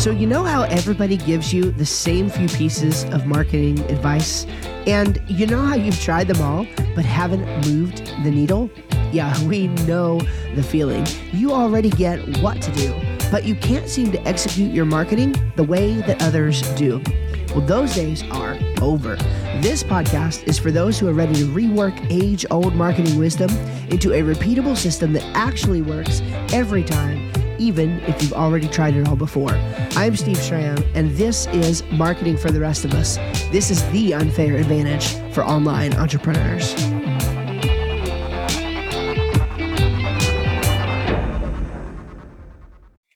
So, you know how everybody gives you the same few pieces of marketing advice? And you know how you've tried them all but haven't moved the needle? Yeah, we know the feeling. You already get what to do, but you can't seem to execute your marketing the way that others do. Well, those days are over. This podcast is for those who are ready to rework age old marketing wisdom into a repeatable system that actually works every time even if you've already tried it all before. I'm Steve Schramm, and this is Marketing for the Rest of Us. This is the unfair advantage for online entrepreneurs.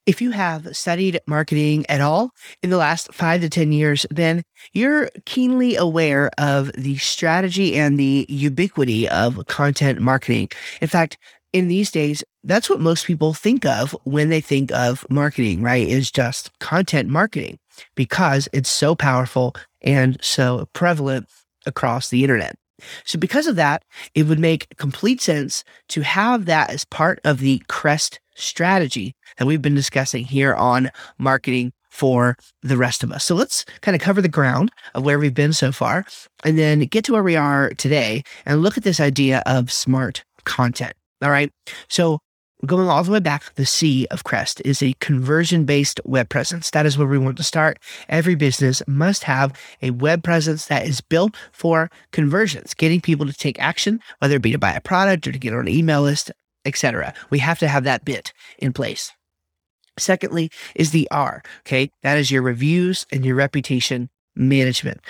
If you have studied marketing at all in the last five to 10 years, then you're keenly aware of the strategy and the ubiquity of content marketing. In fact, in these days, that's what most people think of when they think of marketing, right? Is just content marketing because it's so powerful and so prevalent across the internet. So, because of that, it would make complete sense to have that as part of the CREST strategy that we've been discussing here on marketing for the rest of us. So, let's kind of cover the ground of where we've been so far and then get to where we are today and look at this idea of smart content. All right. So going all the way back, the C of Crest is a conversion based web presence. That is where we want to start. Every business must have a web presence that is built for conversions, getting people to take action, whether it be to buy a product or to get on an email list, etc. We have to have that bit in place. Secondly, is the R. Okay. That is your reviews and your reputation management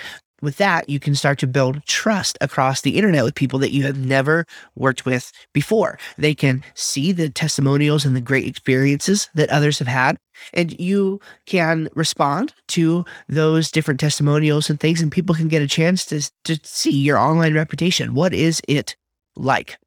with that, you can start to build trust across the internet with people that you have never worked with before. They can see the testimonials and the great experiences that others have had, and you can respond to those different testimonials and things, and people can get a chance to, to see your online reputation. What is it like?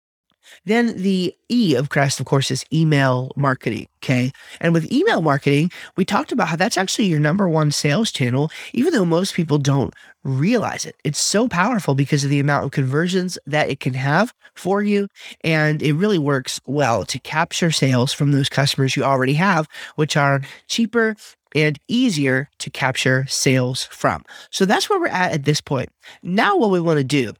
Then the E of Crest, of course, is email marketing. Okay. And with email marketing, we talked about how that's actually your number one sales channel, even though most people don't realize it. It's so powerful because of the amount of conversions that it can have for you. And it really works well to capture sales from those customers you already have, which are cheaper and easier to capture sales from. So that's where we're at at this point. Now, what we want to do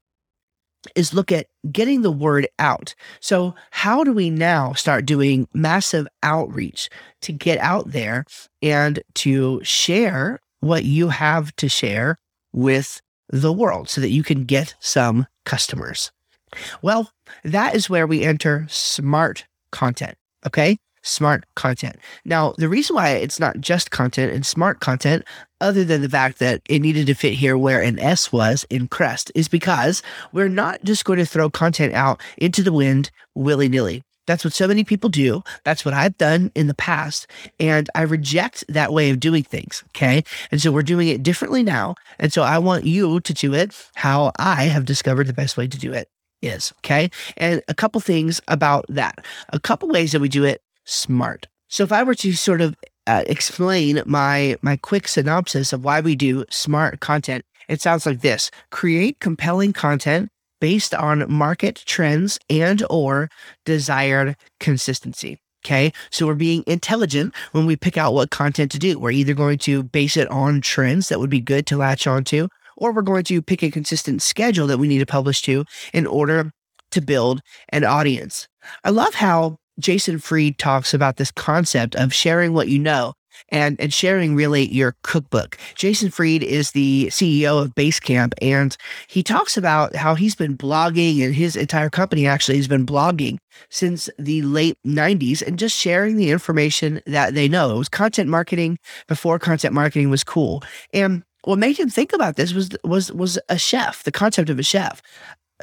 is look at getting the word out. So, how do we now start doing massive outreach to get out there and to share what you have to share with the world so that you can get some customers? Well, that is where we enter smart content. Okay smart content. Now, the reason why it's not just content and smart content, other than the fact that it needed to fit here where an S was in Crest, is because we're not just going to throw content out into the wind willy nilly. That's what so many people do. That's what I've done in the past. And I reject that way of doing things. Okay. And so we're doing it differently now. And so I want you to do it how I have discovered the best way to do it is. Okay. And a couple things about that. A couple ways that we do it smart. So if I were to sort of uh, explain my my quick synopsis of why we do smart content, it sounds like this: create compelling content based on market trends and or desired consistency. Okay. So we're being intelligent when we pick out what content to do. We're either going to base it on trends that would be good to latch onto, or we're going to pick a consistent schedule that we need to publish to in order to build an audience. I love how Jason Fried talks about this concept of sharing what you know and, and sharing really your cookbook. Jason Fried is the CEO of Basecamp, and he talks about how he's been blogging and his entire company actually has been blogging since the late 90s and just sharing the information that they know. It was content marketing before content marketing was cool. And what made him think about this was was was a chef, the concept of a chef.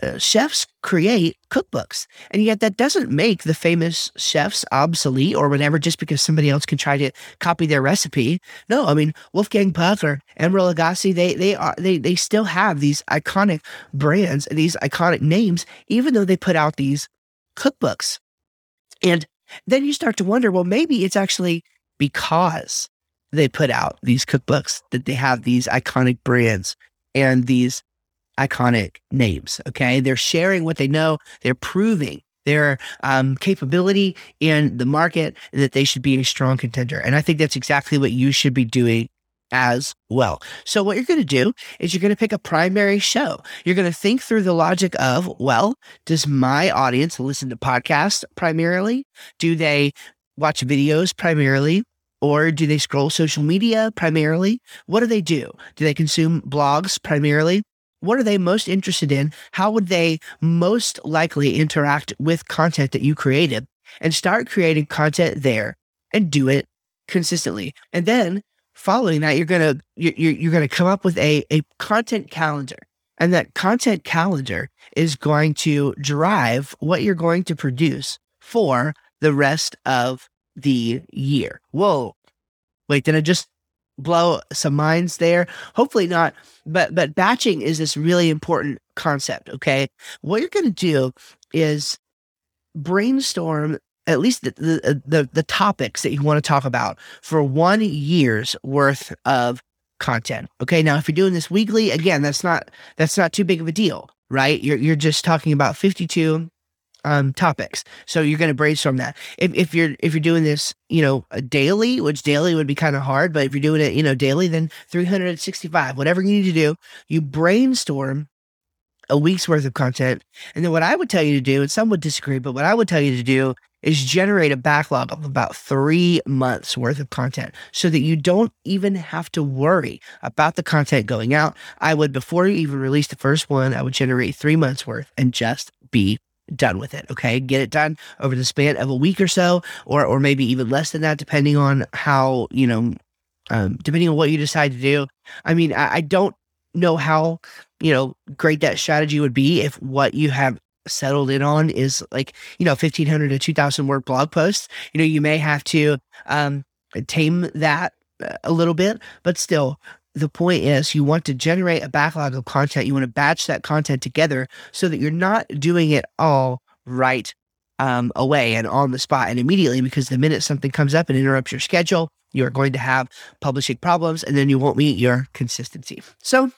Uh, chefs create cookbooks. And yet that doesn't make the famous chefs obsolete or whatever just because somebody else can try to copy their recipe. No, I mean Wolfgang Puck or Emeril Lagasse, they they are they they still have these iconic brands and these iconic names, even though they put out these cookbooks. And then you start to wonder, well, maybe it's actually because they put out these cookbooks that they have these iconic brands and these iconic names. Okay. They're sharing what they know. They're proving their um, capability in the market that they should be a strong contender. And I think that's exactly what you should be doing as well. So, what you're going to do is you're going to pick a primary show. You're going to think through the logic of, well, does my audience listen to podcasts primarily? Do they watch videos primarily? Or do they scroll social media primarily? What do they do? Do they consume blogs primarily? What are they most interested in? How would they most likely interact with content that you created? And start creating content there and do it consistently. And then following that, you're gonna you're, you're gonna come up with a a content calendar, and that content calendar is going to drive what you're going to produce for the rest of the year. Whoa, wait, did I just blow some minds there? Hopefully not. But but batching is this really important concept. Okay, what you're gonna do is brainstorm at least the, the, uh, the the topics that you want to talk about for one year's worth of content. Okay, now if you're doing this weekly, again, that's not that's not too big of a deal, right? You're you're just talking about 52 um, topics, so you're going to brainstorm that. If if you're if you're doing this, you know, daily, which daily would be kind of hard, but if you're doing it, you know, daily, then 365, whatever you need to do, you brainstorm a week's worth of content. And then what I would tell you to do, and some would disagree, but what I would tell you to do is generate a backlog of about three months worth of content so that you don't even have to worry about the content going out. I would, before you even release the first one, I would generate three months worth and just be done with it. Okay. Get it done over the span of a week or so, or, or maybe even less than that, depending on how, you know, um, depending on what you decide to do. I mean, I, I don't know how you know great that strategy would be if what you have settled in on is like you know 1500 to 2000 word blog posts you know you may have to um tame that a little bit but still the point is you want to generate a backlog of content you want to batch that content together so that you're not doing it all right um, away and on the spot and immediately because the minute something comes up and interrupts your schedule you're going to have publishing problems and then you won't meet your consistency so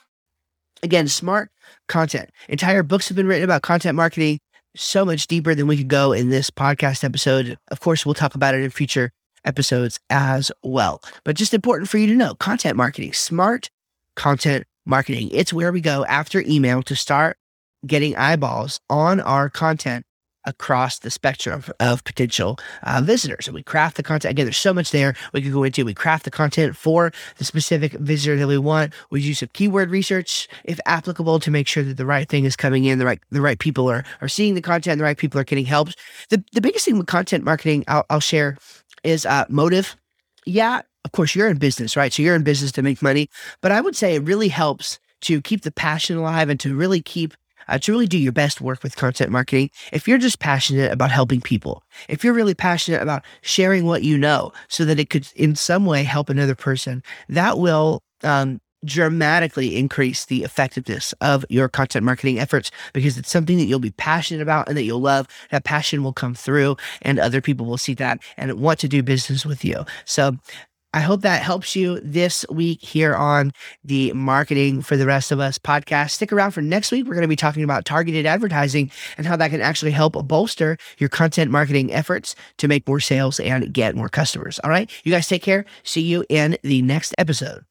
Again, smart content. Entire books have been written about content marketing so much deeper than we could go in this podcast episode. Of course, we'll talk about it in future episodes as well. But just important for you to know content marketing, smart content marketing. It's where we go after email to start getting eyeballs on our content across the spectrum of potential uh, visitors. And we craft the content. Again, there's so much there we could go into. We craft the content for the specific visitor that we want. We use some keyword research, if applicable, to make sure that the right thing is coming in, the right the right people are are seeing the content, the right people are getting help. The the biggest thing with content marketing, I'll, I'll share, is uh, motive. Yeah, of course, you're in business, right? So you're in business to make money, but I would say it really helps to keep the passion alive and to really keep uh, to really do your best work with content marketing, if you're just passionate about helping people, if you're really passionate about sharing what you know so that it could in some way help another person, that will um, dramatically increase the effectiveness of your content marketing efforts because it's something that you'll be passionate about and that you'll love. That passion will come through and other people will see that and want to do business with you. So I hope that helps you this week here on the Marketing for the Rest of Us podcast. Stick around for next week. We're going to be talking about targeted advertising and how that can actually help bolster your content marketing efforts to make more sales and get more customers. All right. You guys take care. See you in the next episode.